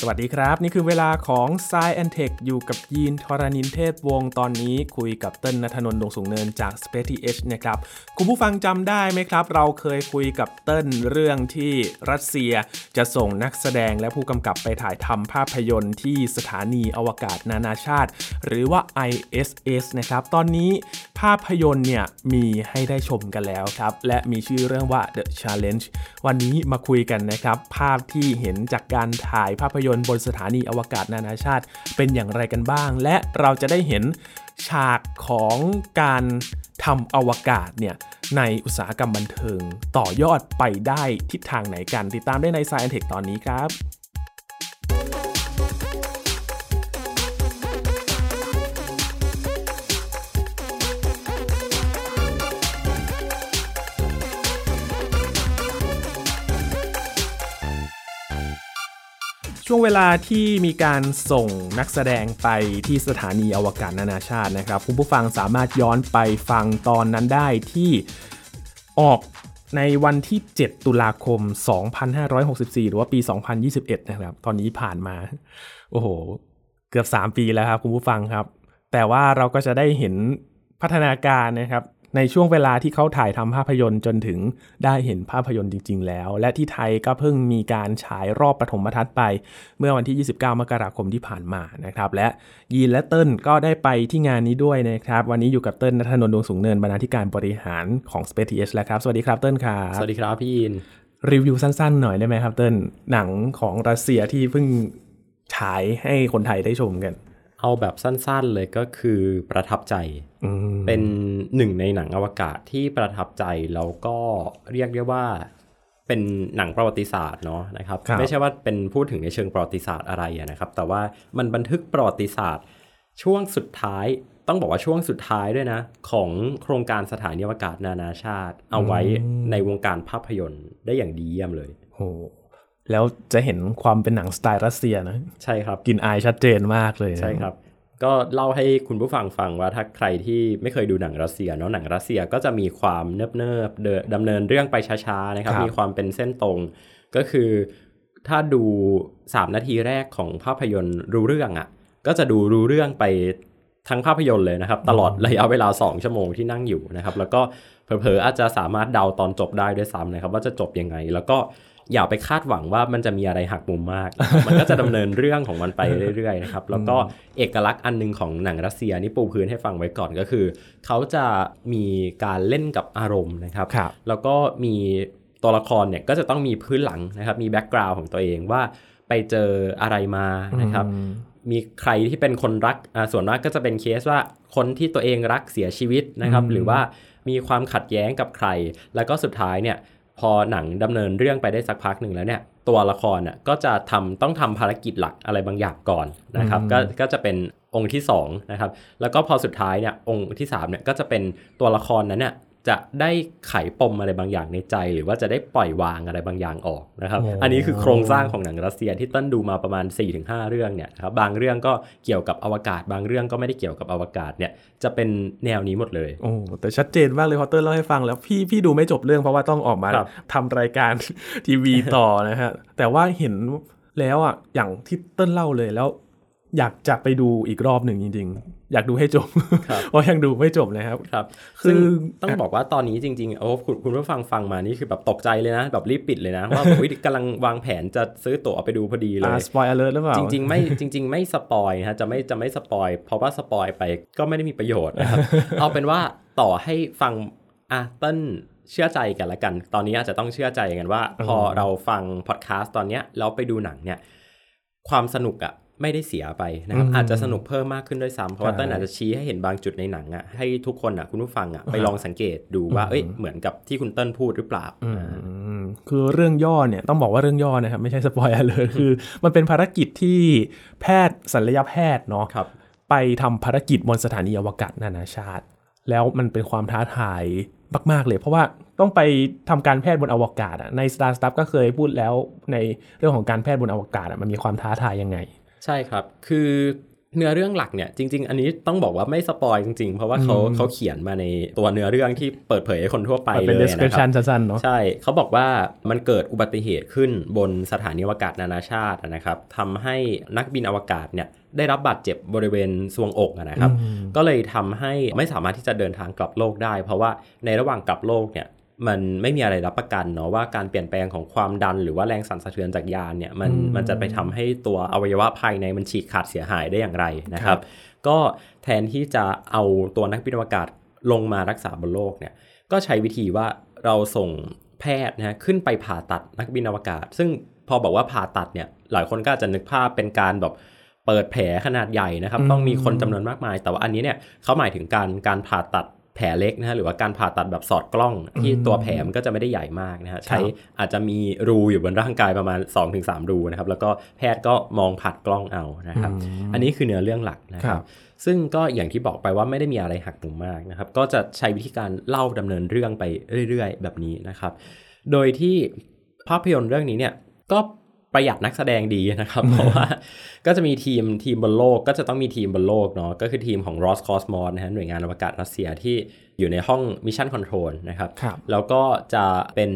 สวัสดีครับ นี่คือเวลาของ s ซแอนเทคอยู่กับยีนทรณินเทศวงศ์ตอนนี้คุยกับเติ้ลนัทนนท์ดวงสูงเนินจาก Space TH นะครับ คุณผู้ฟังจำได้ไหมครับ เราเคยคุยกับเติ้ลเรื่องที่รัสเซียจะส่งนักแสดงและผู้กำกับไปถ่ายทำภาพยนตร์ที่สถานีอวกาศนานาชาติ หรือว่า ISS นะครับ ตอนนี้ภาพยนตร์เนี่ยมีให้ได้ชมกันแล้วครับ และมีชื่อเรื่องว่า The Challenge วันนี้มาคุยกันนะครับ ภาพที่เห็นจากการถ่ายภาพยนตร์บนสถานีอวกาศนานาชาติ เป็นอย่างไรกันบ้าง และเราจะได้เห็นฉากของการทำอวกาศเนี่ยในอุตสาหกรรมบันเทิง ต่อยอดไปได้ทิศทางไหนกัน ติดตามได้ใน Science Tech ตอนนี้ครับ ช่วงเวลาที่มีการส่งนักแสดงไปที่สถานีอวกาศนานาชาตินะครับ คุณผู้ฟังสามารถย้อนไปฟังตอนนั้นได้ที่ออกในวันที่ 7 ตุลาคม 2564 หรือว่าปี 2021 นะครับ ตอนนี้ผ่านมา โอ้โห เกือบ 3 ปีแล้วครับคุณผู้ฟังครับ แต่ว่าเราก็จะได้เห็นพัฒนาการนะครับ ในช่วงเวลาที่เขาถ่ายทำภาพยนตร์จนถึงได้เห็นภาพยนตร์จริง ๆ แล้ว และที่ไทยก็เพิ่งมีการฉายรอบปฐมทัศน์ไป เมื่อวันที่ 29 มกราคมที่ผ่านมานะครับ และยีนและเติ้ลก็ได้ไปที่งานนี้ด้วยนะครับ วันนี้อยู่กับเติ้ลนัทนนท์ดวงสูงเนินบรรณาธิการบริหารของ Space TH แล้วครับ สวัสดีครับเติ้ลครับสวัสดีครับพี่ยินรีวิวสั้นๆ หน่อยได้ไหมครับเติ้ลหนังของรัสเซียที่เพิ่งฉายให้คนไทยได้ชมกัน เอาแบบสั้นๆเลยก็คือประทับใจอืม เป็นหนึ่งในหนังอวกาศที่ประทับใจแล้วก็เรียกได้ว่าเป็นหนังประวัติศาสตร์เนาะนะครับครับไม่ใช่ว่าเป็นพูดถึงในเชิงประวัติศาสตร์อะไรอะนะครับ แต่ว่ามันบันทึกประวัติศาสตร์ ช่วงสุดท้ายต้องบอกว่าช่วงสุดท้ายด้วยนะ ของโครงการสถานีอวกาศนานาชาติ เอาไว้ในวงการภาพยนตร์ได้อย่างดีเยี่ยมเลยโหแล้วจะเห็นความเป็นหนังสไตล์รัสเซียนะ ใช่ครับกลินอายชัดเจนมากเลยนะใช่ครับ ก็เล่าให้คุณผู้ฟังฟังว่าถ้าใครที่ไม่เคยดูหนังรัสเซียเนาะหนังรัสเซียก็จะมีความเนิบเนิบๆเดินดำเนินเรื่องไปช้าๆนะครับ มีความเป็นเส้นตรง ก็คือถ้าดู 3 นาทีแรกของภาพยนตร์รู้เรื่องอะ่ะ ก็จะดูรู้เรื่องไปทั้งภาพยนตร์เลยนะครับ ตลอดระยะเวลา 2 ชั่วโมงที่นั่งอยู่นะครับ แล้วก็เผลอๆอาจจะสามารถเดาตอนจบได้ด้วยซ้ำนะครับ ว่าจะจบยังไงแล้วก็ อย่าไปคาดหวังว่ามันจะมีอะไรหักมุมมากนะครับมันก็จะดำเนินเรื่องของมันไปเรื่อยๆนะครับ แล้วก็เอกลักษณ์อันหนึงของหนังรัสเซียนี่ปูพื้นให้ฟังไว้ก่อนก็คือ เขาจะมีการเล่นกับอารมณ์นะครับครับแล้วก็มีตัวละครเนี่ยก็จะต้องมีพื้นหลังนะครับ มีแบ็กกราวน์ของตัวเองว่าไปเจออะไรมานะครับอืมมีใครที่เป็นคนรักอ่าส่วนมากก็จะเป็นเคสว่าคนที่ตัวเองรักเสียชีวิตนะครับอืมหรือว่ามีความขัดแย้งกับใคร แล้วก็สุดท้ายเนี่ย พอหนังดำเนินเรื่องไปได้สักพักหนึ่งแล้วเนี่ยตัวละครน่ะก็จะทำต้องทำภารกิจหลักอะไรบางอย่างก่อนนะครับก็ก็จะเป็นองค์ที่สองนะครับแล้วก็พอสุดท้ายเนี่ยองค์ที่สามเนี่ยก็จะเป็นตัวละครนั้นเนี่ย จะได้ไขปมอะไรบางอย่างในใจ หรือว่าจะได้ปล่อยวางอะไรบางอย่างออกนะครับโอ้อันนี้คือโครงสร้างของหนังรัสเซียที่ต้นดูมาประมาณ 4-5 เรื่องเนี่ยนะครับบางเรื่องก็เกี่ยวกับอวกาศ บางเรื่องก็ไม่ได้เกี่ยวกับอวกาศเนี่ยจะเป็นแนวนี้หมดเลยโอ้แต่ชัดเจนมากเลยพอเตอร์เล่าให้ฟังแล้วพี่พี่ดูไม่จบเรื่องเพราะว่าต้องออกมาครับทำรายการทีวีต่อนะฮะแต่ว่าเห็นแล้วอะอย่างที่เติ้ลเล่าเลยแล้ว อยากจะไปดูอีกรอบหนึ่งจริง ๆ อยากดูให้จบครับเพราะยังดูไม่จบนะครับครับ คือซึ่งต้องบอกว่าตอนนี้จริงๆโอ้คุณคุณผู้ฟังฟังมานี่คือแบบตกใจเลยนะ แบบรีบปิดเลยนะ ว่าแบบอุ๊ยกำลังวางแผนจะซื้อตั๋วไปดูพอดีเลอ่ายสปอยเลอร์หรือเปล่าจริงๆไม่จริง ๆ ไม่ spoil นะฮะจะไม่จะไม่ spoil เพราะว่า spoil ไปก็ไม่ได้มีประโยชน์นะครับเอาเป็นว่าต่อให้ฟังอะเติ้ลเชื่อใจกันละกัน ตอนนี้อาจจะต้องเชื่อใจกันว่า พอเราฟังพอดแคสต์ตอนเนี้ยแล้วไปดูหนังเนี่ย ความสนุกอะ ไม่ได้เสียไปนะครับอืมอาจจะสนุกเพิ่มมากขึ้นด้วยซ้ำเพราะว่าใช่เต้ลอาจจะชี้ให้เห็นบางจุดในหนังอะให้ทุกคนอะคุณผู้ฟังอะไปลองสังเกตดูว่าเอ้ยเหมือนกับที่คุณเติ้ลพูดหรือเปล่าอืมคือเรื่องย่อเนี่ยต้องบอกว่าเรื่องย่อนะครับไม่ใช่สปอยเลยคือ มันเป็นภารกิจที่แพทย์ศัลยแพทย์เนาะครับไปทำภารกิจบนสถานีอวกาศนานาชาติ แล้วมันเป็นความท้าทายมาก ๆ เลย เพราะว่าต้องไปทำการแพทย์บนอวกาศอะใน Star Stuff ก็เคยพูดแล้วในเรื่องของการแพทย์บนอวกาศอะมันมีความท้าทายยังไง ใช่ครับ คือเนื้อเรื่องหลักเนี่ยจริง ๆ อันนี้ต้องบอกว่าไม่สปอยจริง ๆ เพราะว่าเขาเขาเขียนมาในตัวเนื้อเรื่องที่เปิดเผยให้คนทั่วไปเลยนะครับเป็น description สั้นๆเนาะใช่เขาบอกว่ามันเกิดอุบัติเหตุขึ้นบนสถานีอวกาศนานาชาตินะครับทำให้นักบินอวกาศเนี่ยได้รับบาดเจ็บบริเวณทรวงอกนะครับ ก็เลยทำให้ไม่สามารถที่จะเดินทางกลับโลกได้ เพราะว่าในระหว่างกลับโลกเนี่ย มันไม่มีอะไรรับประกันเนาะว่าการเปลี่ยนแปลงของความดันหรือว่าแรงสั่นสะเทือนจากยานเนี่ยมันมันจะไปทำให้ตัวอวัยวะภายในมันฉีกขาดเสียหายได้อย่างไรนะครับ ก็แทนที่จะเอาตัวนักบินอวกาศลงมารักษาบนโลกเนี่ยก็ใช้วิธีว่าเราส่งแพทย์นะขึ้นไปผ่าตัดนักบินอวกาศ ซึ่งพอบอกว่าผ่าตัดเนี่ยหลายคนก็จะนึกภาพเป็นการแบบเปิดแผลขนาดใหญ่นะครับ ต้องมีคนจำนวนมากมาย แต่ว่าอันนี้เนี่ยเขาหมายถึงการการผ่าตัด แผลเล็กนะฮะหรือว่าการผ่าตัดแบบสอดกล้องที่ตัวแผลมันก็จะไม่ได้ใหญ่มากนะฮะใช้อาจจะมีรูอยู่บนร่างกายประมาณ 2-3 รูนะครับแล้วก็แพทย์ก็มองผ่านกล้องเอานะครับ อันนี้คือเนื้อเรื่องหลักนะครับ ซึ่งก็อย่างที่บอกไปว่าไม่ได้มีอะไรหักมุมมากนะครับ ก็จะใช้วิธีการเล่าดำเนินเรื่องไปเรื่อย ๆ แบบนี้นะครับ โดยที่ภาพยนตร์เรื่องนี้เนี่ยก็ ประหยัดนักแสดงดีนะครับ เพราะว่าก็จะมีทีมทีมบนโลกก็จะต้องมีทีมบนโลกเนาะก็คือทีมของ Roscosmos นะฮะหน่วยงานอวกาศรัสเซียที่อยู่ในห้อง Mission Control นะครับรบแล้วก็จะเป็น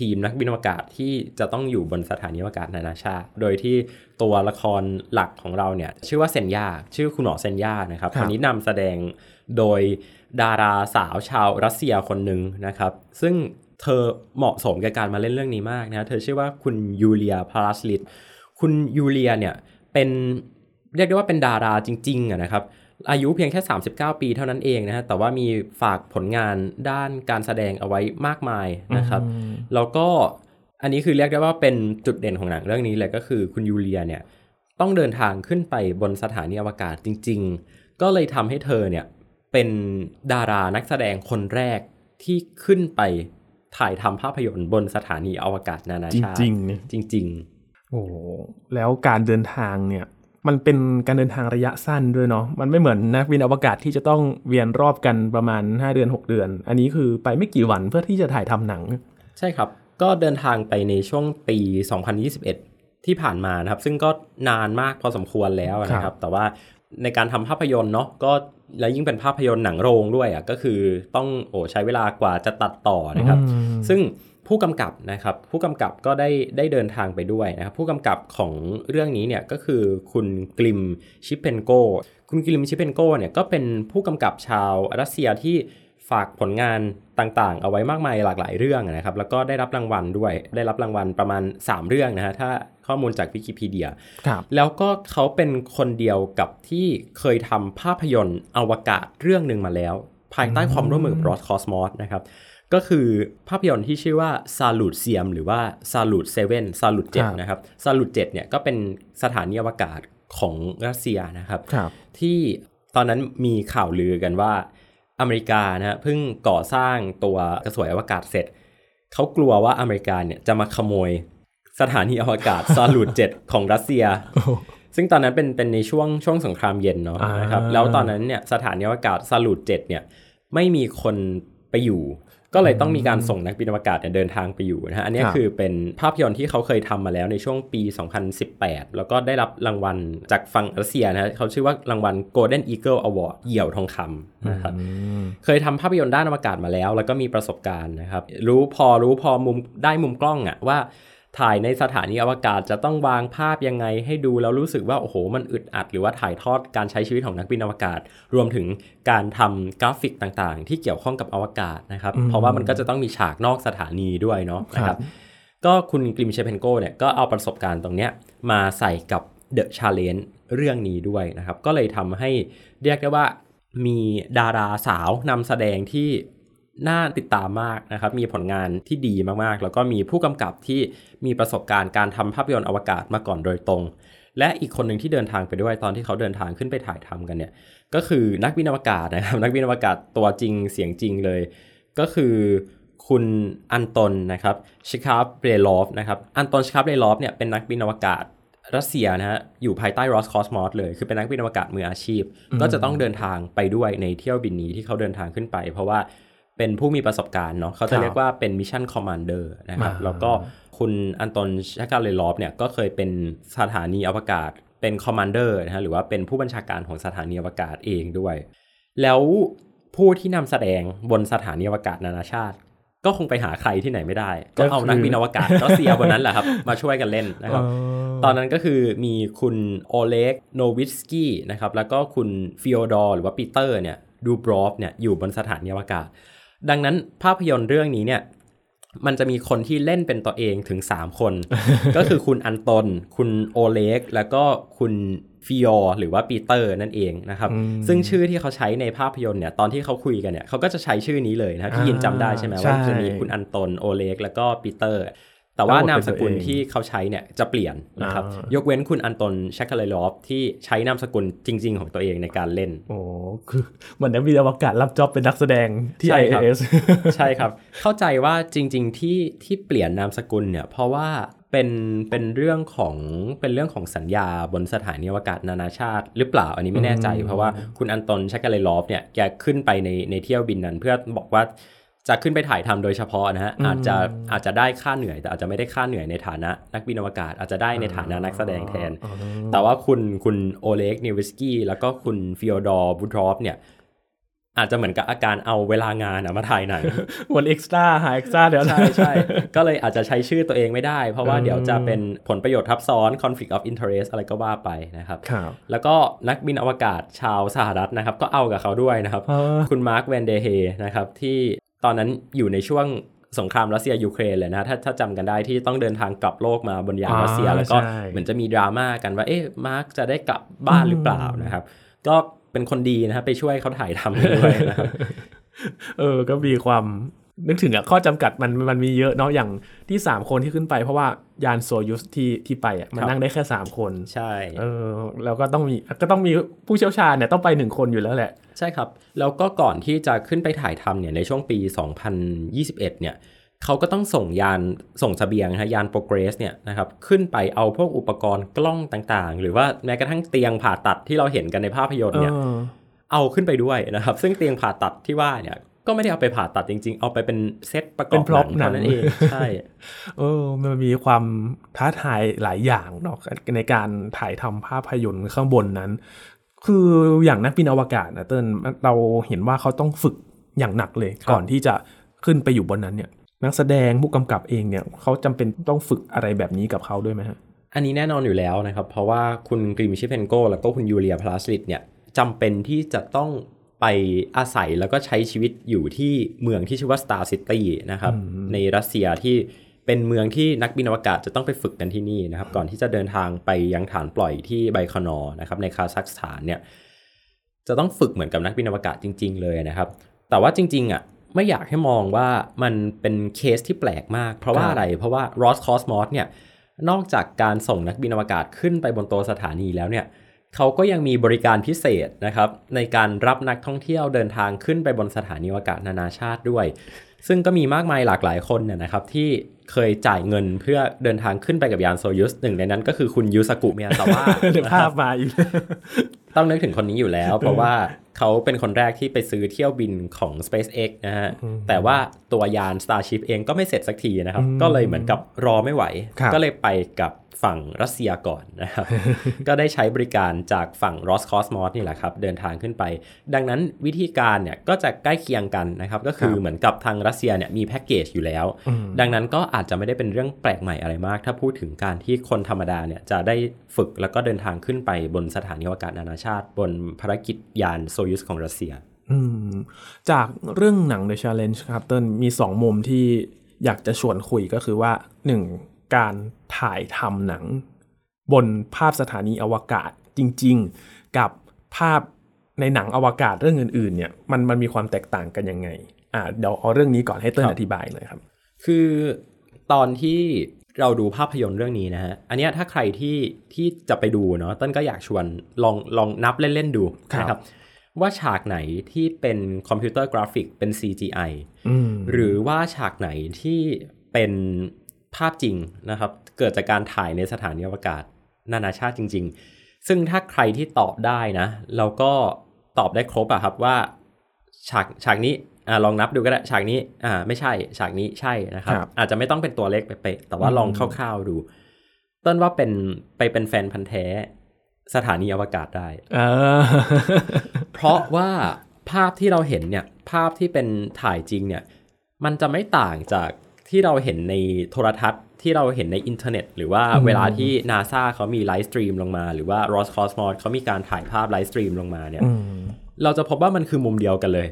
ทีมนักบินอวกาศที่จะต้องอยู่บนสถานีอวกาศนานาชาติ โดยที่ตัวละครหลักของเราเนี่ย ชื่อว่าเซนยา ชื่อคุณหมอเซนยานะครับคนนี้นำแสดงโดยดาราสาวชาวรัสเซียคนหนึ่งนะครับ ซึ่ง เธอเหมาะสมกับการมาเล่นเรื่องนี้มากนะเธอชื่อว่าคุณยูเลียพาราสลิตคุณยูเลียเนี่ยเป็นเรียกได้ว่าเป็นดาราจริงๆนะครับอายุเพียงแค่ 39 ปีเท่านั้นเองนะฮะ แต่ว่ามีฝากผลงานด้านการแสดงเอาไว้มากมายนะครับ แล้วก็อันนี้คือเรียกได้ว่าเป็นจุดเด่นของหนังเรื่องนี้เลยก็คือคุณยูเลียเนี่ยต้องเดินทางขึ้นไปบนสถานีอวกาศจริง ๆ ก็เลยทำให้เธอเนี่ยเป็นดารานักแสดงคนแรกที่ขึ้นไป ถ่ายทำภาพยนตร์บนสถานีอวกาศนานาชาติ จริงๆจริงๆโอ้แล้วการเดินทางเนี่ย มันเป็นการเดินทางระยะสั้นด้วยเนาะมันไม่เหมือนนักบินอวกาศที่จะต้องเวียนรอบกันประมาณ 5 เดือน 6 เดือน อันนี้คือไปไม่กี่วันเพื่อที่จะถ่ายทำหนัง ใช่ครับ ก็เดินทางไปในช่วงปี 2021 ที่ผ่านมานะครับ ซึ่งก็นานมากพอสมควรแล้วนะครับ แต่ว่า ในการทำภาพยนตร์เนาะก็แล้วยิ่งเป็นภาพยนตร์หนังโรงด้วยอะก็คือต้องโอ้ใช้เวลากว่าจะตัดต่อนะครับ ซึ่งผู้กำกับนะครับผู้กำกับก็ได้ได้เดินทางไปด้วยนะครับผู้กำกับของเรื่องนี้เนี่ยก็คือคุณคลิมชิเปนโกคุณคลิมชิเปนโกเนี่ยก็เป็นผู้กำกับชาวรัสเซียที่ ฝากผลงานต่างๆ เอาไว้มากมายหลากหลายเรื่องนะครับ แล้วก็ได้รับรางวัลด้วย ได้รับรางวัลประมาณ 3 เรื่องนะฮะ ถ้าข้อมูลจากวิกิพีเดีย แล้วก็เขาเป็นคนเดียวกับที่เคยทำภาพยนตร์อวกาศเรื่องหนึ่งมาแล้ว ภายใต้ความร่วมมือกับ Roscosmos นะครับ ก็คือภาพยนตร์ที่ชื่อว่า Salut เซียมหรือว่า Salut 7 Salut 7นะครับ Salut 7เนี่ยก็เป็นสถานีอวกาศของรัสเซียนะครับรบที่ตอนนั้นมีข่าวลือกันว่า อเมริกานะฮะเพิ่งก่อสร้างตัวกระสวยอวกาศเสร็จ เขากลัวว่าอเมริกาเนี่ยจะมาขโมยสถานีอวกาศซาลูดเจ็ดของรัสเซีย ซึ่งตอนนั้นเป็นเป็นในช่วงช่วงสงครามเย็นเนาะนะครับแล้วตอนนั้นเนี่ยสถานีอวกาศซาลูดเจ็ดเนี่ยไม่มีคนไปอยู่ ก็เลยต้องมีการส่งนักบินอวกาศเนี่ยเดินทางไปอยู่นะฮะอันนี้คือเป็นภาพยนตร์ที่เขาเคยทำมาแล้วในช่วงปี 2018 แล้วก็ได้รับรางวัลจากฝั่งรัสเซียนะฮะเขาชื่อว่ารางวัล Golden Eagle Award เหยี่ยวทองคำนะครับเคยทำภาพยนตร์ด้านอวกาศมาแล้ว แล้วก็มีประสบการณ์นะครับรู้พอรู้พอมุมได้มุมกล้องอะว่า ถ่ายในสถานีอวกาศจะต้องวางภาพยังไงให้ดูแล้วรู้สึกว่าโอ้โหมันอึดอัด หรือว่าถ่ายทอดการใช้ชีวิตของนักบินอวกาศ รวมถึงการทำกราฟิกต่างๆ ที่เกี่ยวข้องกับอวกาศนะครับ เพราะว่ามันก็จะต้องมีฉากนอกสถานีด้วยเนาะนะครับ ก็คุณคลิมชิเปนโกเนี่ยก็เอาประสบการณ์ตรงเนี้ยมาใส่กับ The Challenge เรื่องนี้ด้วยนะครับ ก็เลยทำให้เรียกได้ว่ามีดาราสาวนำแสดงที่ น่าติดตามมากนะครับ มีผลงานที่ดีมากๆ แล้วก็มีผู้กำกับที่มีประสบการณ์การทำภาพยนตร์อวกาศมาก่อนโดยตรง และอีกคนหนึ่งที่เดินทางไปด้วยตอนที่เขาเดินทางขึ้นไปถ่ายทำกันเนี่ย ก็คือนักบินอวกาศนะครับ นักบินอวกาศตัวจริงเสียงจริงเลย ก็คือคุณอันตอนนะครับชคาเปลรอฟนะครับ อันตอนชคาเปลรอฟเนี่ยเป็นนักบินอวกาศรัสเซียนะฮะอยู่ภายใต้ Roscosmos เลย คือเป็นนักบินอวกาศมืออาชีพ ก็จะต้องเดินทางไปด้วยในเที่ยวบินนี้ที่เขาเดินทางขึ้นไป เพราะว่า เป็นผู้มีประสบการณ์เนาะเขาจะเรียกว่าเป็น mission commander นะครับแล้วก็คุณอันตอนชคาเปลรอฟเนี่ยก็เคยเป็นสถานีอวกาศเป็น commander นะฮะหรือว่าเป็นผู้บัญชาการของสถานีอวกาศเองด้วย แล้วผู้ที่นำแสดงบนสถานีอวกาศนานาชาติ ก็คงไปหาใครที่ไหนไม่ได้ ก็เอานักบินอวกาศรัสเซียบนนั้นแหละครับ มาช่วยกันเล่นนะครับ ตอนนั้นก็คือมีคุณโอเล็กโนวิตสกี้นะครับแล้วก็คุณปิโอเตอร์หรือว่าปีเตอร์เนี่ยดูบรอฟเนี่ยอยู่บนสถานีอวกาศ ดังนั้นภาพยนตร์เรื่องนี้เนี่ยมันจะมีคนที่เล่นเป็นตัวเองถึง 3 คน ก็คือคุณอันตอน คุณโอเล็ก แล้วก็คุณปิโอหรือว่าปีเตอร์นั่นเองนะครับ ซึ่งชื่อที่เขาใช้ในภาพยนตร์เนี่ยตอนที่เขาคุยกันเนี่ยเขาก็จะใช้ชื่อนี้เลยนะครับพี่ยินจำได้ใช่ไหมว่าจะมีคุณอันตอนโอเล็ก แล้วก็ปีเตอร์ แต่ว่านามสกุลที่เขาใช้เนี่ยจะเปลี่ยนนะครับ ยกเว้นคุณอันตอนชคาเปลรอฟที่ใช้นามสกุลจริง ๆ ของตัวเองในการเล่น โอ้คือเหมือนนักบินอวกาศรับจ็อบเป็นนักแสดงที่ใช่ครับ IAS ใช่ครับ เข้าใจว่าจริง ๆ ที่ที่เปลี่ยนนามสกุลเนี่ยเพราะว่าเป็นเป็นเรื่องของเป็นเรื่องของสัญญาบนสถานีอวกาศนานาชาติ หรือเปล่าอันนี้ไม่แน่ใจ เพราะว่าคุณอันตนชักกาเลลอฟเนี่ยแกขึ้นไปในในเที่ยวบินนั้น เพื่อบอกว่า จะขึ้นไปถ่ายทำโดยเฉพาะนะฮะอาจจะอาจจะได้ค่าเหนื่อย แต่อาจจะไม่ได้ค่าเหนื่อยในฐานะนักบินอวกาศ อาจจะได้ในฐานะนักแสดงแทน แต่ว่าคุณคุณโอเล็กโนวิตสกี้แล้วก็คุณปิโอเตอร์ดูบรอฟเนี่ยอาจจะเหมือนกับอาการเอาเวลางานอะมาถ่ายหนังวัน extra หา extra เดี๋ยวใช่ใช่ก็เลยอาจจะใช้ชื่อตัวเองไม่ได้ เพราะว่าเดี๋ยวจะเป็นผลประโยชน์ทับซ้อน conflict of interest อะไรก็ว่าไปนะครับครับแล้วก็นักบินอวกาศชาวสหรัฐนะครับ ก็เอากับเขาด้วยนะครับอ่าคุณมาร์คแวนเดไฮนะครับที่ ตอนนั้นอยู่ในช่วงสงครามรัสเซียยูเครนเลยนะถ้าถ้าจำกันได้ที่ต้องเดินทางกลับโลกมาบนยานรัสเซีย แล้วก็เหมือนจะมีดราม่ากันว่าเอ๊ะมาร์คจะได้กลับบ้านหรือเปล่านะครับ ก็เป็นคนดีนะครับไปช่วยเขาถ่ายทำด้วยนะครับเออ ก็มีความ นึกถึงอะข้อจำกัดมันมันมีเยอะเนาะอย่างที่ 3 คนที่ขึ้นไปเพราะว่ายานโซยุสที่ที่ไปอะมันครับนั่งได้แค่ 3 คน ใช่เออแล้วก็ต้องมีก็ต้องมีผู้เชี่ยวชาญเนี่ยต้องไปหนึ่งคนอยู่แล้วแหละ ใช่ครับ แล้วก็ก่อนที่จะขึ้นไปถ่ายทำเนี่ยในช่วงปี 2021 เนี่ยเขาก็ต้องส่งยานส่งเสบียงนะฮะยานโปรเกรสเนี่ยนะครับขึ้นไปเอาพวกอุปกรณ์กล้องต่างๆ หรือว่าแม้กระทั่งเตียงผ่าตัดที่เราเห็นกันในภาพยนตร์เนี่ยเออเอาขึ้นไปด้วยนะครับ ซึ่งเตียงผ่าตัดที่ว่าเนี่ย ก็ไม่ได้เอาไปผ่าตัดจริง ๆ เอาไปเป็นเซตประกอบเป็น prop หนังเท่านั้นหนังเองใช่เออมันมีความท้าทายหลายอย่างเนาะในการถ่ายทำภาพยนตร์ข้างบนนั้น คืออย่างนักบินอวกาศนะเติ้ลเราเห็นว่าเขาต้องฝึกอย่างหนักเลยครับก่อนที่จะขึ้นไปอยู่บนนั้นเนี่ย นักแสดงผู้กำกับเองเนี่ยเขาจำเป็นต้องฝึกอะไรแบบนี้กับเขาด้วยไหมฮะอันนี้แน่นอนอยู่แล้วนะครับ เพราะว่าคุณคลิมชิเปนโก แล้วก็คุณยูเลียเปเรซิลด์เนี่ยจำเป็นที่จะต้อง ไปอาศัยแล้วก็ใช้ชีวิตอยู่ที่เมืองที่ชื่อว่า Star City นะครับ ในรัสเซียที่เป็นเมืองที่นักบินอวกาศจะต้องไปฝึกกันที่นี่นะครับ ก่อนที่จะเดินทางไปยังฐานปล่อยที่ไบโคนูร์นะครับ ในคาซัคสถานเนี่ย จะต้องฝึกเหมือนกับนักบินอวกาศจริง ๆ เลยนะครับ แต่ว่าจริง ๆ อะไม่อยากให้มองว่ามันเป็นเคสที่แปลกมาก เพราะว่าครับอะไร เพราะว่า Ross Cosmos เนี่ยนอกจากการส่งนักบินอวกาศขึ้นไปบนตัวสถานีแล้วเนี่ย เขาก็ยังมีบริการพิเศษนะครับในการรับนักท่องเที่ยวเดินทางขึ้นไปบนสถานีอวกาศนานาชาติด้วย ซึ่งก็มีมากมายหลากหลายคนเนี่ยนะครับที่เคยจ่ายเงินเพื่อเดินทางขึ้นไปกับยานโซยุสหนึ่งในนั้นก็คือคุณยูสกุเมียซาว่าเดี๋ยวภาพมาอีกต้องนึกถึงคนนี้อยู่แล้ว เพราะว่าเขาเป็นคนแรกที่ไปซื้อเที่ยวบินของ SpaceX นะฮะ แต่ว่าตัวยาน Starship เองก็ไม่เสร็จสักทีนะครับ ก็เลยเหมือนกับรอไม่ไหวครับก็เลยไปกับ ฝั่งรัสเซียก่อนนะครับ ก็ได้ใช้บริการจากฝั่ง Roscosmos นี่แหละครับ เดินทางขึ้นไป ดังนั้นวิธีการเนี่ยก็จะใกล้เคียงกันนะครับ ก็คือเหมือนกับทางรัสเซียเนี่ยมีแพ็กเกจอยู่แล้ว ดังนั้นก็อาจจะไม่ได้เป็นเรื่องแปลกใหม่อะไรมาก ถ้าพูดถึงการที่คนธรรมดาเนี่ยจะได้ฝึกแล้วก็เดินทางขึ้นไปบนสถานีอวกาศนานาชาติ บนภารกิจยานโซยุสของรัสเซียอืมจากเรื่องหนัง The Challenge ครับเติ้ลมีสองมุมที่อยากจะชวนคุยก็คือว่าหนึ่ง การถ่ายทำหนัง บนภาพสถานีอวกาศจริง ๆ กับภาพในหนังอวกาศเรื่องอื่นๆเนี่ยมันมันมีความแตกต่างกันยังไงอ่าเดี๋ยวเอาเรื่องนี้ก่อนให้เติ้ลครับอธิบายหน่อยครับ คือตอนที่เราดูภาพยนตร์เรื่องนี้นะฮะ อันเนี้ยถ้าใครที่ที่จะไปดูเนาะต้นก็อยากชวนลองลองนับเล่น ๆ ดูครับนะครับ ว่าฉากไหนที่เป็นคอมพิวเตอร์กราฟิกเป็น CGI อืมหรือว่าฉากไหนที่เป็น ภาพจริงนะครับ เกิดจากการถ่ายในสถานีอวกาศ นานาชาติจริง ๆ ซึ่งถ้าใครที่ตอบได้นะ เราก็ตอบได้ครบอะครับว่าฉากฉากนี้อ่าลองนับดูก็ได้ฉากนี้อ่าไม่ใช่ฉากนี้ใช่นะครับครับอาจจะไม่ต้องเป็นตัวเลขเป๊ะๆแต่ว่าลองคร่าวๆดู ต้นว่าเป็นไปเป็นแฟนพันธุ์แท้สถานีอวกาศได้เออเพราะว่าภาพที่เราเห็นเนี่ย ภาพที่เป็นถ่ายจริงเนี่ย มันจะไม่ต่างจาก ที่เราเห็นในโทรทัศน์ที่เราเห็นในอินเทอร์เน็ต หรือว่าเวลาที่นาซาเขามี live stream ลงมา หรือว่า Roscosmos เขามีการถ่ายภาพ live stream ลงมาเนี่ยเราจะพบว่ามันคือมุมเดียวกันเลย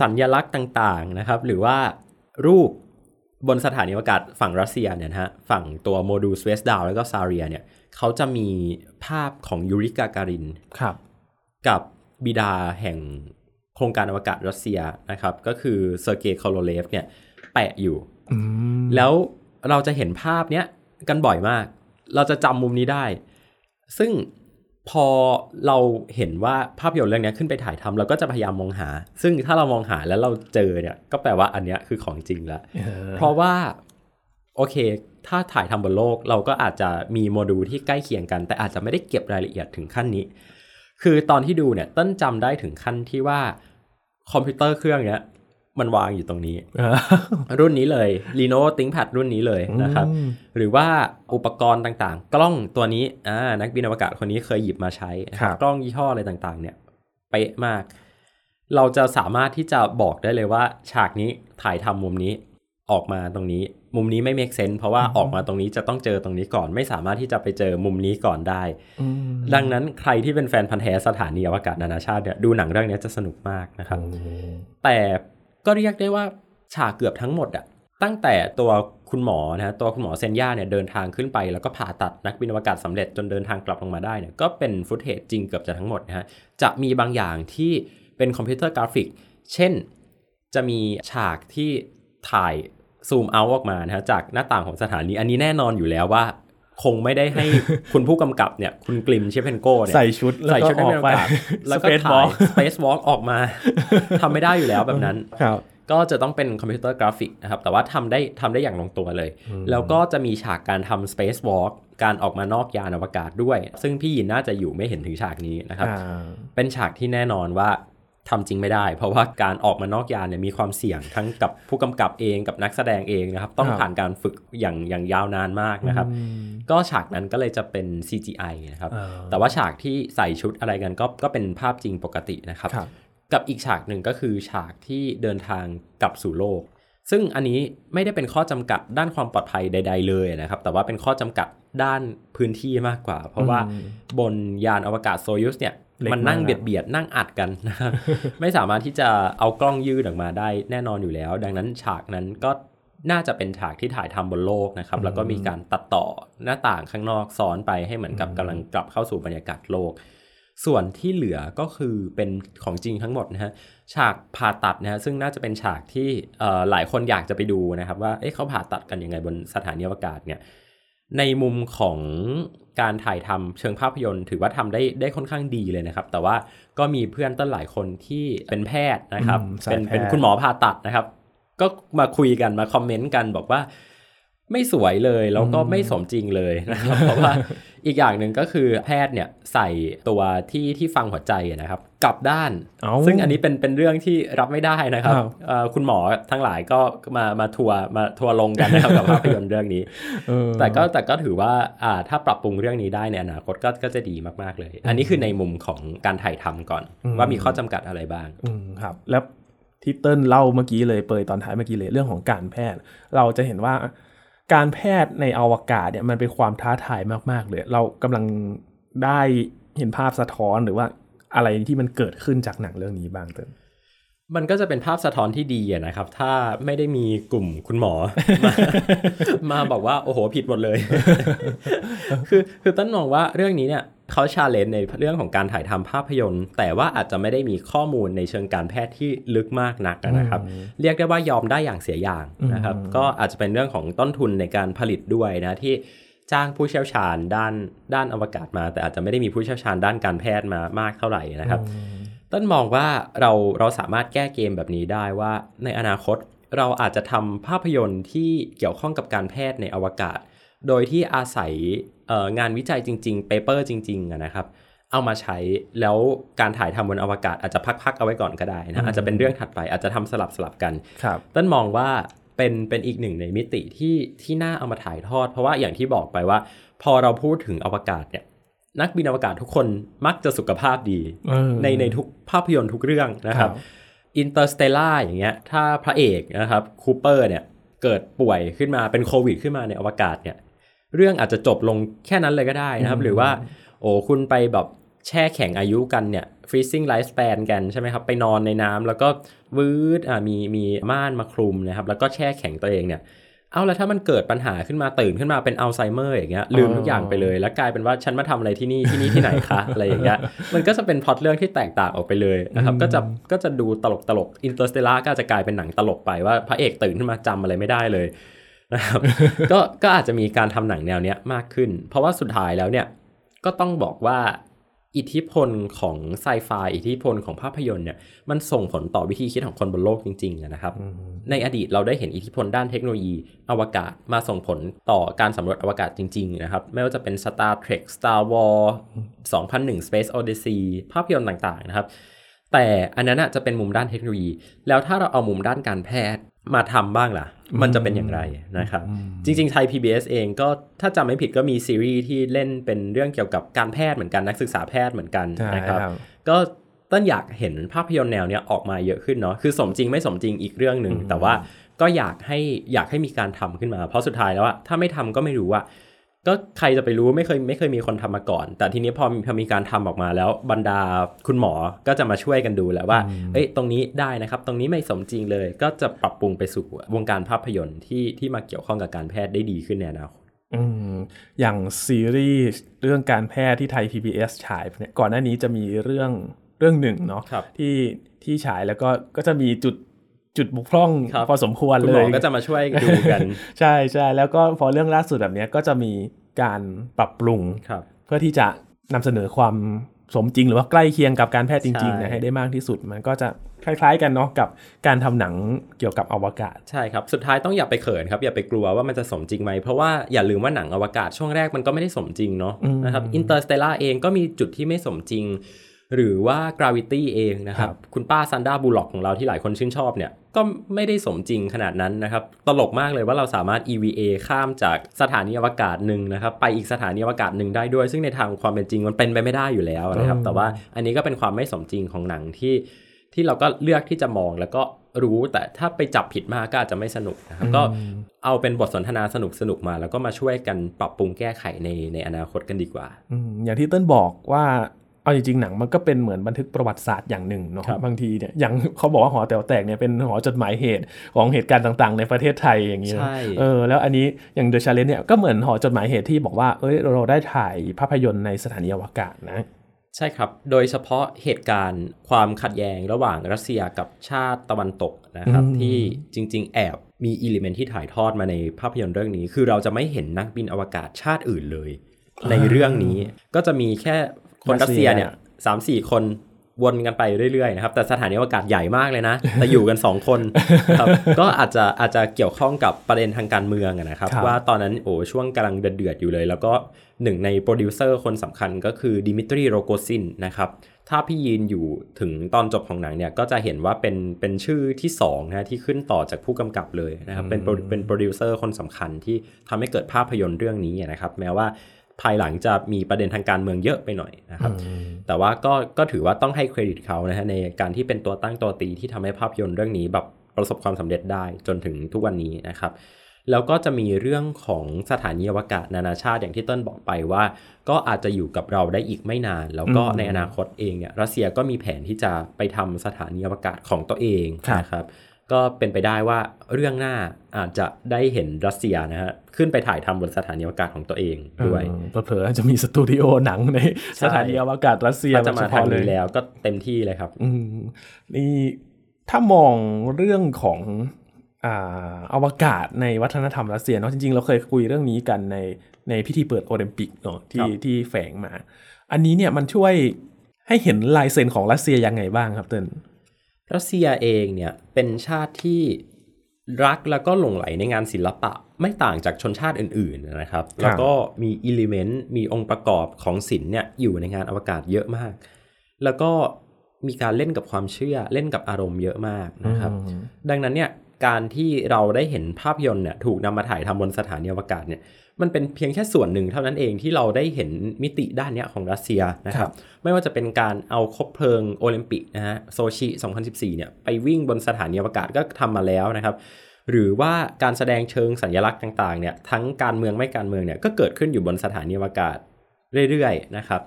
สัญญลักษณ์ต่างๆนะครับ หรือว่ารูปบนสถานีอวกาศฝั่งรัสเซียเนี่ยนะฮะฝั่งตัวโมดูลซเวซดาแล้วก็ซาเรียเนี่ยเขาจะมีภาพของยูริกาการินครับกับบิดาแห่งโครงการอวกาศรัสเซียนะครับ ก็คือเซอร์เกย์โคโรเลฟเนี่ยแปะอยู่อืม แล้วเราจะเห็นภาพเนี้ยกันบ่อยมาก เราจะจำมุมนี้ได้ ซึ่งพอเราเห็นว่าภาพยนตร์เรื่องนี้ขึ้นไปถ่ายทำเราก็จะพยายามมองหา ซึ่งถ้าเรามองหาแล้วเราเจอเนี่ย ก็แปลว่าอันเนี้ยคือของจริงแล้วเออเพราะว่าโอเค ถ้าถ่ายทำบนโลกเราก็อาจจะมีโมดูลที่ใกล้เคียงกัน แต่อาจจะไม่ได้เก็บรายละเอียดถึงขั้นนี้ คือตอนที่ดูเนี่ยต้นจำได้ถึงขั้นที่ว่าคอมพิวเตอร์เครื่องเนี้ย มันวางอยู่ตรงนี้เออรุ่นนี้เลย Leno ThinkPad รุ่นนี้เลยนะครับอืมหรือว่าอุปกรณ์ต่างๆ กล้องตัวนี้อ่านักบินอวกาศคนนี้เคยหยิบมาใช้นะครับกล้องยี่ห้ออะไรต่างๆ เนี่ยเป๊ะมาก เราจะสามารถที่จะบอกได้เลยว่า ฉากนี้ถ่ายทำมุมนี้ออกมาตรงนี้ มุมนี้ไม่ make sense เพราะว่าออกมาตรงนี้จะต้องเจอตรงนี้ก่อน ไม่สามารถที่จะไปเจอมุมนี้ก่อนได้อืมดังนั้นใครที่เป็นแฟนพันธ์แท้สถานีอวกาศนานาชาติเนี่ยดูหนังเรื่องนี้จะสนุกมากนะครับ แต่ ก็เรียกได้ว่าฉากเกือบทั้งหมดอะตั้งแต่ตัวคุณหมอนะตัวคุณหมอเซนย่าเนี่ยเดินทางขึ้นไป แล้วก็ผ่าตัดนักบินอวกาศสำเร็จจนเดินทางกลับลงมาได้เนี่ยก็เป็นฟุตเทจจริงเกือบจะทั้งหมดนะฮะจะมีบางอย่างที่เป็นคอมพิวเตอร์กราฟิก เช่นจะมีฉากที่ถ่ายซูมเอาออกมานะฮะจากหน้าต่างของสถานีอันนี้แน่นอนอยู่แล้วว่า คงไม่ได้ให้คุณผู้กำกับเนี่ยคุณกลิมเชฟเพนโกเนี่ยใส่ชุดแล้วใส่ก็ชุดอนักอกบินอวไปกาศแล้วก็ Space ถ่าย Walk Space Walk ออกมาทำไม่ได้อยู่แล้วแบบนั้นครับก็จะต้องเป็นคอมพิวเตอร์กราฟิกนะครับ แต่ว่าทำได้ทำได้อย่างลงตัวเลย แล้วก็จะมีฉากการทำ Space Walk การออกมานอกยานอวกาศด้วย ซึ่งพี่ยินน่าจะอยู่ไม่เห็นถึงฉากนี้นะครับอ่าเป็นฉากที่แน่นอนว่า ทำจริงไม่ได้ เพราะว่าการออกมานอกยานเนี่ยมีความเสี่ยงทั้งกับผู้กำกับเองกับนักแสดงเองนะครับ ต้องครับผ่านการฝึกอย่างอย่างยาวนานมากนะครับอืมก็ฉากนั้นก็เลยจะเป็น CGI นะครับอ่าแต่ว่าฉากที่ใส่ชุดอะไรกันก็ก็เป็นภาพจริงปกตินะครับครับ กับอีกฉากหนึ่งก็คือฉากที่เดินทางกลับสู่โลก ซึ่งอันนี้ไม่ได้เป็นข้อจำกัดด้านความปลอดภัยใด ๆ เลยนะครับ แต่ว่าเป็นข้อจำกัดด้านพื้นที่มากกว่า เพราะว่าอืมบนยานอวกาศโซยุสเนี่ยเล็ก มันนั่งมากเบียดเบียดๆนั่งอัดกันนะครับไม่สามารถที่จะเอากล้องยืดออกมาได้แน่นอนอยู่แล้ว ดังนั้นฉากนั้นก็น่าจะเป็นฉากที่ถ่ายทำบนโลกนะครับ แล้วก็มีการตัดต่อหน้าต่างข้างนอกซ้อนไปให้เหมือนกับกำลังกลับเข้าสู่บรรยากาศโลก ส่วนที่เหลือก็คือเป็นของจริงทั้งหมดนะฮะฉากผ่าตัดนะฮะซึ่งน่าจะเป็นฉากที่เอ่อหลายคนอยากจะไปดูนะครับ ว่าเอ๊ะเขาผ่าตัดกันยังไงบนสถานีอวกาศเนี่ย ในมุมของการถ่ายทำเชิงภาพยนตร์ถือว่าทำได้ได้ค่อนข้างดีเลยนะครับ แต่ว่าก็มีเพื่อนต้นหลายคนที่เป็นแพทย์นะครับอืมสายเป็นแพทย์เป็นคุณหมอผ่าตัดนะครับ ก็มาคุยกันมาคอมเมนต์กันบอกว่า ไม่สวยเลยแล้วก็ไม่สมจริงเลยนะครับเพราะว่าอีกอย่างหนึ่งก็คือแพทย์เนี่ยใส่ตัวที่ที่ฟังหัวใจอะนะครับกลับด้านเอ้าซึ่งอันนี้เป็นเป็นเรื่องที่รับไม่ได้นะครับครับเอ่อคุณหมอทั้งหลายก็มามาทัวร์มาทัวร์ลงกันนะครับกับภาพยนตร์เรื่องนี้เออแต่ก็แต่ก็ถือว่าอ่าถ้าปรับปรุงเรื่องนี้ได้ในอนาคตก็ก็จะดีมากๆเลย อันนี้คือในมุมของการถ่ายทำก่อนอืมว่ามีข้อจำกัดอะไรบ้างอืมครับ แล้วที่เติ้ลเล่าเมื่อกี้เลยเปยตอนท้ายเมื่อกี้เลยเรื่องของการแพทย์ เราจะเห็นว่า การแพทย์ในอวกาศเนี่ยมันเป็นความท้าทายมากๆเลย เรากำลังได้เห็นภาพสะท้อนหรือว่าอะไรที่มันเกิดขึ้นจากหนังเรื่องนี้บ้างเติมมันก็จะเป็นภาพสะท้อนที่ดีนะครับ ถ้าไม่ได้มีกลุ่มคุณหมอ มามาบอกว่า โอ้โห ผิดหมดเลย คือคือต้นมองว่าเรื่องนี้เนี่ย เขาชาเลนจ์ในเรื่องของการถ่ายทำภาพยนตร์ แต่ว่าอาจจะไม่ได้มีข้อมูลในเชิงการแพทย์ที่ลึกมากนักนะครับ เรียกได้ว่ายอมได้อย่างเสียอย่างนะครับ ก็อาจจะเป็นเรื่องของต้นทุนในการผลิตด้วยนะที่จ้างผู้เชี่ยวชาญด้านด้านอวกาศมา แต่อาจจะไม่ได้มีผู้เชี่ยวชาญด้านการแพทย์มามากเท่าไหร่นะครับ ต้นมองว่าเราเราสามารถแก้เกมแบบนี้ได้ว่าในอนาคตเราอาจจะทำภาพยนตร์ที่เกี่ยวข้องกับการแพทย์ในอวกาศ โดยที่อาศัยเอ่องานวิจัยจริงๆ paper จริงๆอะนะครับ เอามาใช้แล้วการถ่ายทำบนอวกาศอาจจะพักๆเอาไว้ก่อนก็ได้นะอาจจะเป็นเรื่องถัดไปอาจจะทำสลับสลับๆกันครับต้นมองว่าเป็นเป็นอีกหนึ่งในมิติที่ที่น่าเอามาถ่ายทอด เพราะว่าอย่างที่บอกไปว่า พอเราพูดถึงอวกาศเนี่ยนักบินอวกาศทุกคนมักจะสุขภาพดี ในในทุกภาพยนตร์ทุกเรื่องนะครับ Interstellar อย่างเงี้ยถ้าพระเอกนะครับคูเปอร์เนี่ยเกิดป่วยขึ้นมาเป็นโควิดขึ้นมาในอวกาศเนี่ย เรื่องอาจจะจบลงแค่นั้นเลยก็ได้นะครับ หรือว่า โอ้คุณไปแบบแช่แข็งอายุกันเนี่ย freezing lifespan กันใช่ไหมครับ ไปนอนในน้ำแล้วก็วืดอ่ามีมีม่านมาคลุมนะครับ แล้วก็แช่แข็งตัวเองเนี่ยเอาแล้วถ้ามันเกิดปัญหาขึ้นมาตื่นขึ้นมาเป็นอัลไซเมอร์อย่างเงี้ยลืมทุกอย่างไปเลย แล้วกลายเป็นว่าฉันมาทำอะไรที่นี่ที่นี่ที่ไหนคะอะไรอย่างเงี้ยมันก็จะเป็นพล็อตเรื่องที่แตกต่างออกไปเลยนะครับก็จะก็จะดูตลกตลก Interstellar ก็จะกลายเป็นหนังตลกไปว่าพระเอกตื่นขึ้นมาจำอะไรไม่ได้เลย นะครับก็ก็อาจจะมีการทำหนังแนวเนี้ยมากขึ้น เพราะว่าสุดท้ายแล้วเนี่ยก็ต้องบอกว่าอิทธิพลของไซไฟอิทธิพลของภาพยนตร์เนี่ยมันส่งผลต่อวิธีคิดของคนบนโลกจริงๆนะครับ ในอดีตเราได้เห็นอิทธิพลด้านเทคโนโลยีอวกาศมาส่งผลต่อการสำรวจอวกาศจริงๆนะครับ ไม่ว่าจะเป็น Star Trek Star Wars 2001 Space Odyssey ภาพยนตร์ต่างๆนะครับ แต่อันนั้นจะเป็นมุมด้านเทคโนโลยี แล้วถ้าเราเอามุมด้านการแพทย์ มาทำบ้างล่ะ มันจะเป็นอย่างไรนะครับ จริงๆ ไทย PBS เองก็ถ้าจำไม่ผิดก็มีซีรีส์ที่เล่นเป็นเรื่องเกี่ยวกับการแพทย์เหมือนกันนักศึกษาแพทย์เหมือนกันนะครับ ก็ต้นอยากเห็นภาพยนตร์แนวเนี้ยออกมาเยอะขึ้นเนาะคือสมจริงไม่สมจริงอีกเรื่องหนึ่งแต่ว่าก็อยากให้อยากให้มีการทำขึ้นมา เพราะสุดท้ายแล้วอะถ้าไม่ทำก็ไม่รู้ว่า ก็ใครจะไปรู้ไม่เคยไม่เคยมีคนทำมาก่อน แต่ทีนี้พอพอมีการทำออกมาแล้วบรรดาคุณหมอก็จะมาช่วยกันดูแหละว่าเอ้ยตรงนี้ได้นะครับ ตรงนี้ไม่สมจริงเลย ก็จะปรับปรุงไปสู่วงการภาพยนตร์ที่ที่มาเกี่ยวข้องกับการแพทย์ได้ดีขึ้นในอนาคตอย่างซีรีส์เรื่องการแพทย์ที่ไทย PBS ฉายเนี่ยก่อนหน้านี้จะมีเรื่องเรื่องหนึ่งเนาะที่ที่ฉายแล้วก็ก็จะมีจุด จุดบุกพร่องพอสมควรเลยก็จะมาช่วยดูกัน ใช่ใช่แล้วก็พอเรื่องล่าสุดแบบนี้ก็จะมีการปรับปรุงเพื่อที่จะนำเสนอความสมจริงหรือว่าใกล้เคียงกับการแพทย์จริงๆนะให้ได้มากที่สุดมันก็จะคล้ายๆ กันเนาะกับการทำหนังเกี่ยวกับอวกาศใช่ครับสุดท้ายต้องอย่าไปเขินครับอย่าไปกลัวว่ามันจะสมจริงไหมเพราะว่าอย่าลืมว่าหนังอวกาศช่วงแรกมันก็ไม่ได้สมจริงเนาะนะครับ Interstellar เองก็มีจุดที่ไม่สมจริง หรือว่า Gravity เองนะครับ คุณป้า Sandra Bullock ของเราที่หลายคนชื่นชอบเนี่ย ก็ไม่ได้สมจริงขนาดนั้นนะครับ ตลกมากเลยว่าเราสามารถ EVA ข้ามจากสถานีอวกาศหนึ่งนะครับไปอีกสถานีอวกาศหนึ่งได้ด้วย ซึ่งในทางความเป็นจริงมันเป็นไปไม่ได้อยู่แล้วนะครับ แต่ว่าอันนี้ก็เป็นความไม่สมจริงของหนังที่ที่เราก็เลือกที่จะมองแล้วก็รู้แต่ถ้าไปจับผิดมากก็อาจจะไม่สนุกนะครับก็เอาเป็นบทสนทนาสนุกสนุกมา แล้วก็มาช่วยกันปรับปรุงแก้ไขในในอนาคตกันดีกว่า อย่างที่เต้นบอกว่า เอาจริงๆหนังมันก็เป็นเหมือนบันทึกประวัติศาสตร์อย่างหนึ่งเนาะบางทีเนี่ยอย่างเขาบอกว่าหอแต๋วแตกเนี่ยเป็นหอจดหมายเหตุของเหตุการณ์ต่างๆ ในประเทศไทยอย่างนี้เออแล้วอันนี้อย่าง The Challenge เนี่ยก็เหมือนหอจดหมายเหตุที่บอกว่าเอ้ยเราได้ถ่ายภาพยนตร์ในสถานีอวกาศนะใช่ครับ โดยเฉพาะเหตุการณ์ความขัดแย้งระหว่างรัสเซียกับชาติตะวันตกนะครับ ที่จริง ๆ แอบมี element ที่ถ่ายทอดมาในภาพยนตร์เรื่องนี้ คือเราจะไม่เห็นนักบินอวกาศชาติอื่นเลย ในเรื่องนี้ก็จะมีแค่ คนรัสเซียเนี่ยสามสี่คนวนกันไปเรื่อยๆนะครับ แต่สถานีอวกาศใหญ่มากเลยนะ แต่อยู่กัน 2 คนครับก็อาจจะอาจจะเกี่ยวข้องกับประเด็นทางการเมืองนะครับ ว่าตอนนั้นโอ้ช่วงกำลังเดือดอยู่เลย แล้วก็หนึ่งในโปรดิวเซอร์คนสำคัญก็คือดิมิทรีโรโกซินนะครับ ถ้าพี่ยืนอยู่ถึงตอนจบของหนังเนี่ย ก็จะเห็นว่าเป็นเป็นชื่อที่2นะที่ขึ้นต่อจากผู้กำกับเลยนะครับเป็นเป็นโปรดิวเซอร์คนสำคัญที่ทำให้เกิดภาพยนตร์เรื่องนี้นะครับ แม้ว่า ภายหลังจะมีประเด็นทางการเมืองเยอะไปหน่อยนะครับ แต่ว่าก็ก็ถือว่าต้องให้เครดิตเขานะฮะในการที่เป็นตัวตั้งตัวตีที่ทำให้ภาพยนตร์เรื่องนี้แบบประสบความสำเร็จได้จนถึงทุกวันนี้นะครับ แล้วก็จะมีเรื่องของสถานีอวกาศนานาชาติอย่างที่ต้นบอกไปว่า ก็อาจจะอยู่กับเราได้อีกไม่นาน แล้วก็ในอนาคตเองเนี่ยรัสเซียก็มีแผนที่จะไปทำสถานีอวกาศของตัวเองนะครับ ก็เป็นไปได้ว่าเรื่องหน้าอาจจะได้เห็นรัสเซียนะฮะขึ้นไปถ่ายทำบนสถานีอวกาศของตัวเองด้วยเผลอๆจะมีสตูดิโอหนังในสถานีอวกาศรัสเซียจะมาทางนี้แล้วก็เต็มที่เลยครับนี่ถ้ามองเรื่องของอ่าอวกาศในวัฒนธรรมรัสเซียเนาะจริงๆ เราเคยคุยเรื่องนี้กันในในพิธีเปิดโอลิมปิกเนาะที่ที่แฝงมา อันนี้เนี่ยมันช่วยให้เห็นลายเซ็นของรัสเซียยังไงบ้างครับเติ้ล รัสเซียเองเนี่ยเป็นชาติที่รักแล้วก็หลงไหลในงานศิลปะไม่ต่างจากชนชาติอื่นๆนะครับ แล้วก็มีอิเลเมนต์มีองค์ประกอบของศิลป์เนี่ยอยู่ในงานอวกาศเยอะมาก แล้วก็มีการเล่นกับความเชื่อเล่นกับอารมณ์เยอะมากนะครับ ดังนั้นเนี่ยการที่เราได้เห็นภาพยนตร์เนี่ยถูกนำมาถ่ายทำบนสถานีอวกาศเนี่ย มันเป็นเพียงแค่ส่วนหนึ่งเท่านั้นเองที่เราได้เห็นมิติด้านนี้ของรัสเซียนะครับ ไม่ว่าจะเป็นการเอาคบเพลิงโอลิมปิกนะฮะโซชิ 2014 เนี่ยไปวิ่งบนสถานีอวกาศก็ทำมาแล้วนะครับ หรือว่าการแสดงเชิงสัญลักษณ์ต่างๆเนี่ยทั้งการเมืองไม่การเมืองเนี่ยก็เกิดขึ้นอยู่บนสถานีอวกาศ เรื่อยๆนะครับ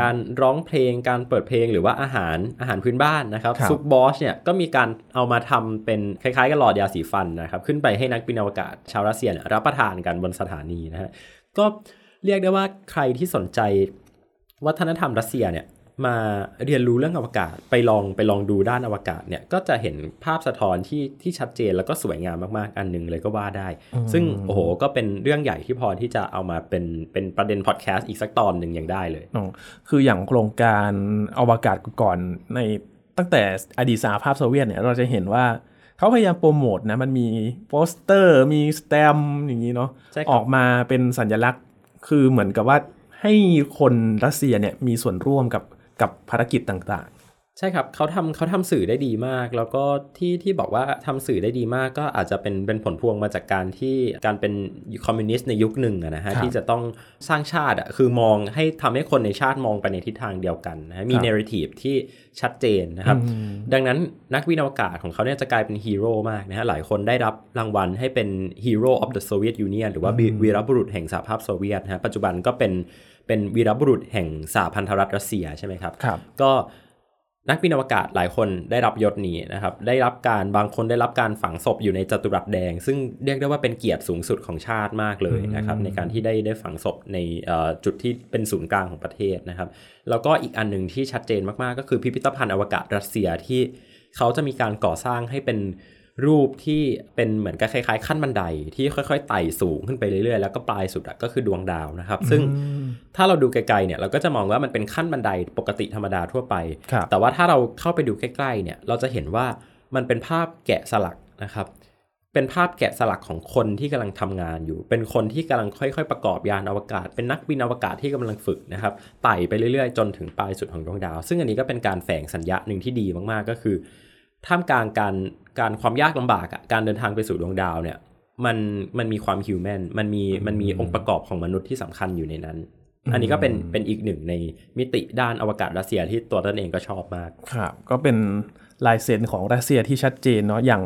การร้องเพลงการเปิดเพลงหรือว่าอาหารอาหารพื้นบ้านนะครับซุปบอสเนี่ยก็มีการเอามาทำเป็นคล้ายๆกับหลอดยาสีฟันนะครับขึ้นไปให้นักบินอวกาศชาวรัสเซียรับประทานกันบนสถานีนะฮะก็เรียกได้ว่าใครที่สนใจวัฒนธรรมรัสเซียเนี่ย มาเรียนรู้เรื่องอวกาศไปลองไปลองดูด้านอวกาศเนี่ยก็จะเห็นภาพสะท้อนที่ที่ชัดเจนแล้วก็สวยงามมากๆ อันหนึ่งเลยก็ว่าได้ ซึ่งโอ้โหก็เป็นเรื่องใหญ่ที่พอที่จะเอามาเป็นเป็นประเด็นพอดแคสต์อีกสักตอนหนึ่งยังได้เลยคืออย่างโครงการอวกาศก่อนในตั้งแต่อดีตสหภาพโซเวียตเนี่ยเราจะเห็นว่าเขาพยายามโปรโมทนะมันมีโปสเตอร์มีสแตมอย่างนี้เนาะออกมาเป็นสัญลักษณ์คือเหมือนกับว่าให้คนรัสเซียเนี่ยมีส่วนร่วมกับ กับภารกิจต่างๆ ใช่ครับเขาทำเขาทำสื่อได้ดีมาก แล้วก็ที่ที่บอกว่าทำสื่อได้ดีมากก็อาจจะเป็นเป็นผลพวงมาจากการที่การเป็นคอมมิวนิสต์ในยุคหนึ่งนะฮะที่จะต้องสร้างชาติอะคือมองให้ทำให้คนในชาติมองไปในทิศทางเดียวกันนะมี narrative ที่ชัดเจนนะครับ ดังนั้นนักบินอวกาศของเขาเนี่ยจะกลายเป็นฮีโร่มากนะฮะหลายคนได้รับรางวัลให้เป็น Hero of the Soviet Union หรือว่าวีรบุรุษแห่งสหภาพโซเวียตนะฮะปัจจุบันก็เป็น เป็นวีรบุรุษแห่งสหพันธรัฐรัสเซียใช่ไหมครับครับ ก็นักบินอวกาศหลายคนได้รับยศนี้นะครับ ได้รับการบางคนได้รับการฝังศพอยู่ในจัตุรัสแดง ซึ่งเรียกได้ว่าเป็นเกียรติสูงสุดของชาติมากเลยนะครับ ในการที่ได้ได้ฝังศพในจุดที่เป็นศูนย์กลางของประเทศนะครับ แล้วก็อีกอันหนึ่งที่ชัดเจนมากๆ ก็คือพิพิธภัณฑ์อวกาศรัสเซียที่เขาจะมีการก่อสร้างให้เป็น รูปที่เป็นเหมือนกับคล้ายๆ ขั้นบันไดที่ค่อยๆไต่สูงขึ้นไปเรื่อยๆ แล้วก็ปลายสุดก็คือดวงดาวนะครับ ซึ่งถ้าเราดูไกลๆเนี่ยเราก็จะมองว่ามันเป็นขั้นบันไดปกติธรรมดาทั่วไป แต่ว่าถ้าเราเข้าไปดูใกล้ๆเนี่ยเราจะเห็นว่ามันเป็นภาพแกะสลักนะครับเป็นภาพแกะสลักของคนที่กำลังทำงานอยู่ เป็นคนที่กำลังค่อยๆ ประกอบยานอวกาศ เป็นนักบินอวกาศที่กำลังฝึกนะครับไต่ไปเรื่อยๆ จนถึงปลายสุดของดวงดาว ซึ่งอันนี้ก็เป็นการแฝงสัญญาหนึ่งที่ดีมากๆก็คือ ท่ามกลางการ การความยากลำบากอะการเดินทางไปสู่ดวงดาวเนี่ย มันมันมีความฮิวแมนมันมีมันมีองค์ประกอบของมนุษย์ที่สำคัญอยู่ในนั้น อันนี้ก็เป็นเป็นอีกหนึ่งในมิติด้านอวกาศรัสเซียที่ตัวตนเองก็ชอบมาก ครับ ก็เป็นลายเซ็นของรัสเซียที่ชัดเจนเนาะอย่าง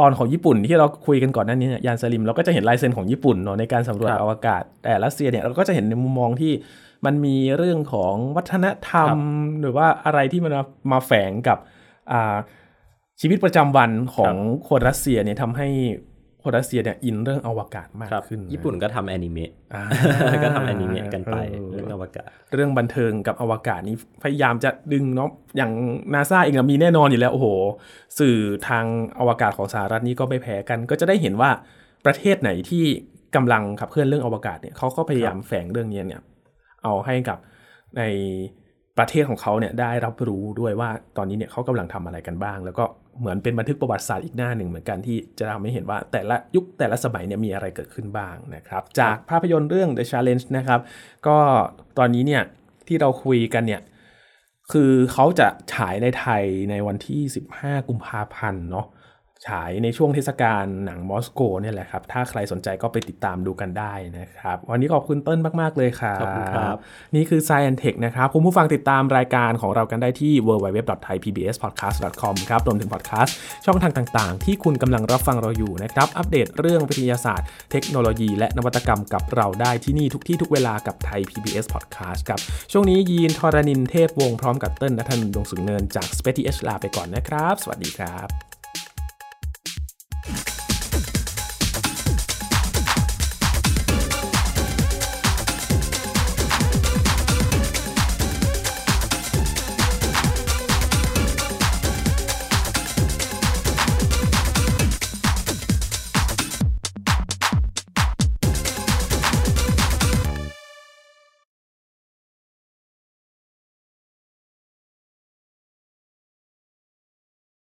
ตอนของญี่ปุ่นที่เราคุยกันก่อนหน้านี้ยานสลิมเราก็จะเห็นลายเซ็นของญี่ปุ่นเนาะในการสำรวจอวกาศ แต่รัสเซียเนี่ยเราก็จะเห็นในมุมมองที่มันมีเรื่องของวัฒนธรรม หรือว่าอะไรที่มันมาแฝงกับอ่า ชีวิตประจำวันของคนรัสเซียเนี่ยทำให้คนรัสเซียเนี่ยอินเรื่องอวกาศมากขึ้น ญี่ปุ่นก็ทำแอนิเมะก็ทำแอนิเมะกันไปเรื่องอวกาศ เรื่องบันเทิงกับอวกาศนี้พยายามจะดึงเนาะอย่างนาซาเองมีแน่นอนอยู่แล้วโอ้โห สื่อทางอวกาศของสหรัฐนี้ก็ไม่แพ้กัน ก็จะได้เห็นว่าประเทศไหนที่กำลังขับเคลื่อนเรื่องอวกาศเนี่ยเขาก็พยายามแฝงเรื่องนี้เนี่ยเอาให้กับในประเทศของเขาเนี่ยได้รับรู้ด้วยว่าตอนนี้เนี่ยเขากำลังทำอะไรกันบ้าง แล้วก็ เหมือนเป็นบันทึกประวัติศาสตร์อีกหน้าหนึ่งเหมือนกันที่จะทำให้เห็นว่าแต่ละยุคแต่ละสมัยเนี่ยมีอะไรเกิดขึ้นบ้างนะครับจากภาพยนตร์เรื่อง The Challenge นะครับ ก็ตอนนี้เนี่ยที่เราคุยกันเนี่ยคือเขาจะฉายในไทยในวันที่ 15 กุมภาพันธ์เนาะ ฉายในช่วงเทศกาลหนังมอสโกเนี่ยแหละครับ ถ้าใครสนใจก็ไปติดตามดูกันได้นะครับ วันนี้ขอบคุณเติ้ลมาก ๆ เลยครับขอบคุณครับ นี่คือ Science Tech นะครับ คุณผู้ฟังติดตามรายการของเรากันได้ที่ www.thaipbspodcast.com ครับ รวมถึงพอดแคสต์ช่องทางต่างๆ ที่คุณกำลังรับฟังเราอยู่นะครับ อัปเดตเรื่องวิทยาศาสตร์ เทคโนโลยี และนวัตกรรมกับเราได้ที่นี่ทุกที่ทุกเวลากับไทย PBS Podcast ครับ ช่วงนี้ยีนทรณินเทพวงพร้อมกับเติ้ลนัทนนท์ดวงสุงเนินจาก s p e c i ลาไปก่อนนะครับ สวัสดีครับ